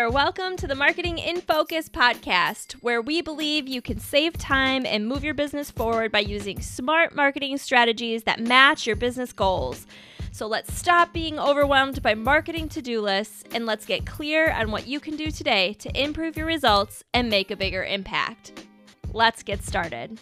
there. Welcome to the Marketing in Focus podcast, where we believe you can save time and move your business forward by using smart marketing strategies that match your business goals. So let's stop being overwhelmed by marketing to do lists and let's get clear on what you can do today to improve your results and make a bigger impact. Let's get started.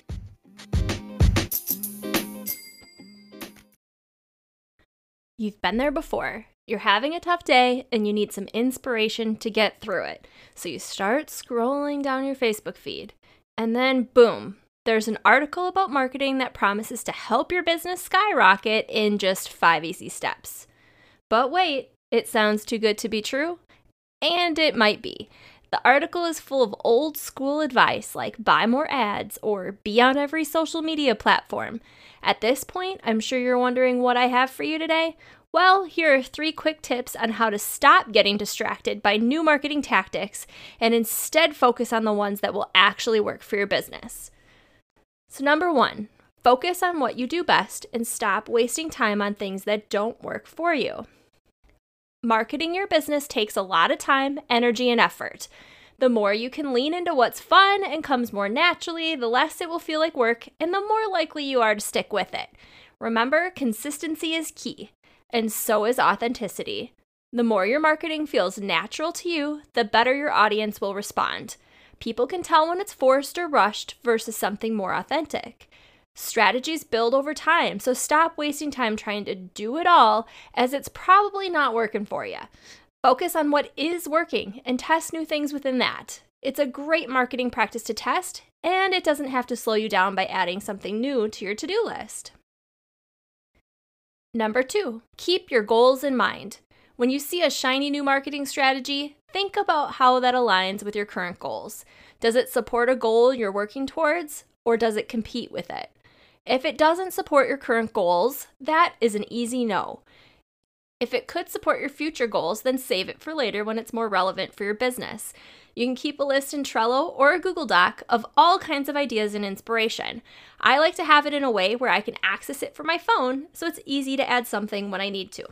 You've been there before. You're having a tough day and you need some inspiration to get through it. So you start scrolling down your Facebook feed, and then boom, there's an article about marketing that promises to help your business skyrocket in just five easy steps. But wait, it sounds too good to be true? And it might be. The article is full of old school advice like buy more ads or be on every social media platform. At this point, I'm sure you're wondering what I have for you today. Well, here are three quick tips on how to stop getting distracted by new marketing tactics and instead focus on the ones that will actually work for your business. So, number one, focus on what you do best and stop wasting time on things that don't work for you. Marketing your business takes a lot of time, energy, and effort. The more you can lean into what's fun and comes more naturally, the less it will feel like work and the more likely you are to stick with it. Remember, consistency is key, and so is authenticity. The more your marketing feels natural to you, the better your audience will respond. People can tell when it's forced or rushed versus something more authentic. Strategies build over time, so stop wasting time trying to do it all as it's probably not working for you. Focus on what is working and test new things within that. It's a great marketing practice to test, and it doesn't have to slow you down by adding something new to your to do list. Number two, keep your goals in mind. When you see a shiny new marketing strategy, think about how that aligns with your current goals. Does it support a goal you're working towards, or does it compete with it? If it doesn't support your current goals, that is an easy no. If it could support your future goals, then save it for later when it's more relevant for your business. You can keep a list in Trello or a Google Doc of all kinds of ideas and inspiration. I like to have it in a way where I can access it from my phone so it's easy to add something when I need to.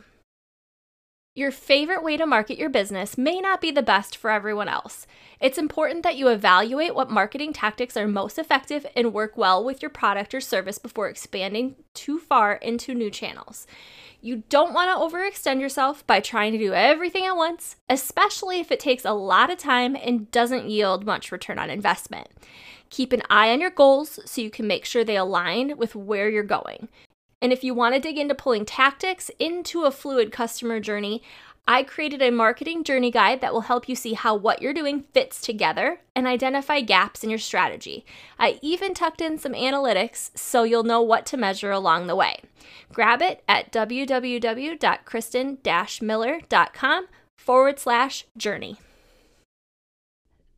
Your favorite way to market your business may not be the best for everyone else. It's important that you evaluate what marketing tactics are most effective and work well with your product or service before expanding too far into new channels. You don't want to overextend yourself by trying to do everything at once, especially if it takes a lot of time and doesn't yield much return on investment. Keep an eye on your goals so you can make sure they align with where you're going. And if you want to dig into pulling tactics into a fluid customer journey, I created a marketing journey guide that will help you see how what you're doing fits together and identify gaps in your strategy. I even tucked in some analytics so you'll know what to measure along the way. Grab it at www.kristen-miller.com forward slash journey.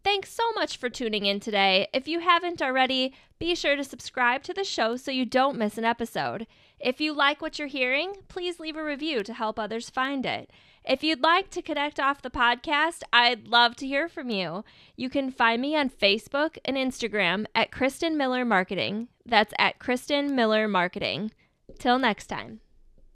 Thanks so much for tuning in today. If you haven't already, be sure to subscribe to the show so you don't miss an episode. If you like what you're hearing, please leave a review to help others find it. If you'd like to connect off the podcast, I'd love to hear from you. You can find me on Facebook and Instagram at Kristen Miller Marketing. That's at Kristen Miller Marketing. Till next time.